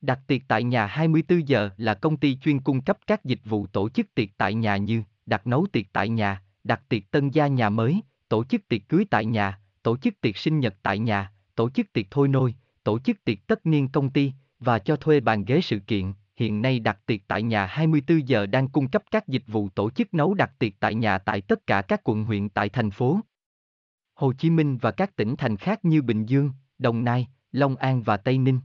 Đặt tiệc tại nhà 24 giờ là công ty chuyên cung cấp các dịch vụ tổ chức tiệc tại nhà như đặt nấu tiệc tại nhà, đặt tiệc tân gia nhà mới, tổ chức tiệc cưới tại nhà, tổ chức tiệc sinh nhật tại nhà, tổ chức tiệc thôi nôi, tổ chức tiệc tất niên công ty và cho thuê bàn ghế sự kiện. Hiện nay đặt tiệc tại nhà 24 giờ đang cung cấp các dịch vụ tổ chức nấu đặt tiệc tại nhà tại tất cả các quận huyện tại thành phố Hồ Chí Minh và các tỉnh thành khác như Bình Dương, Đồng Nai, Long An và Tây Ninh.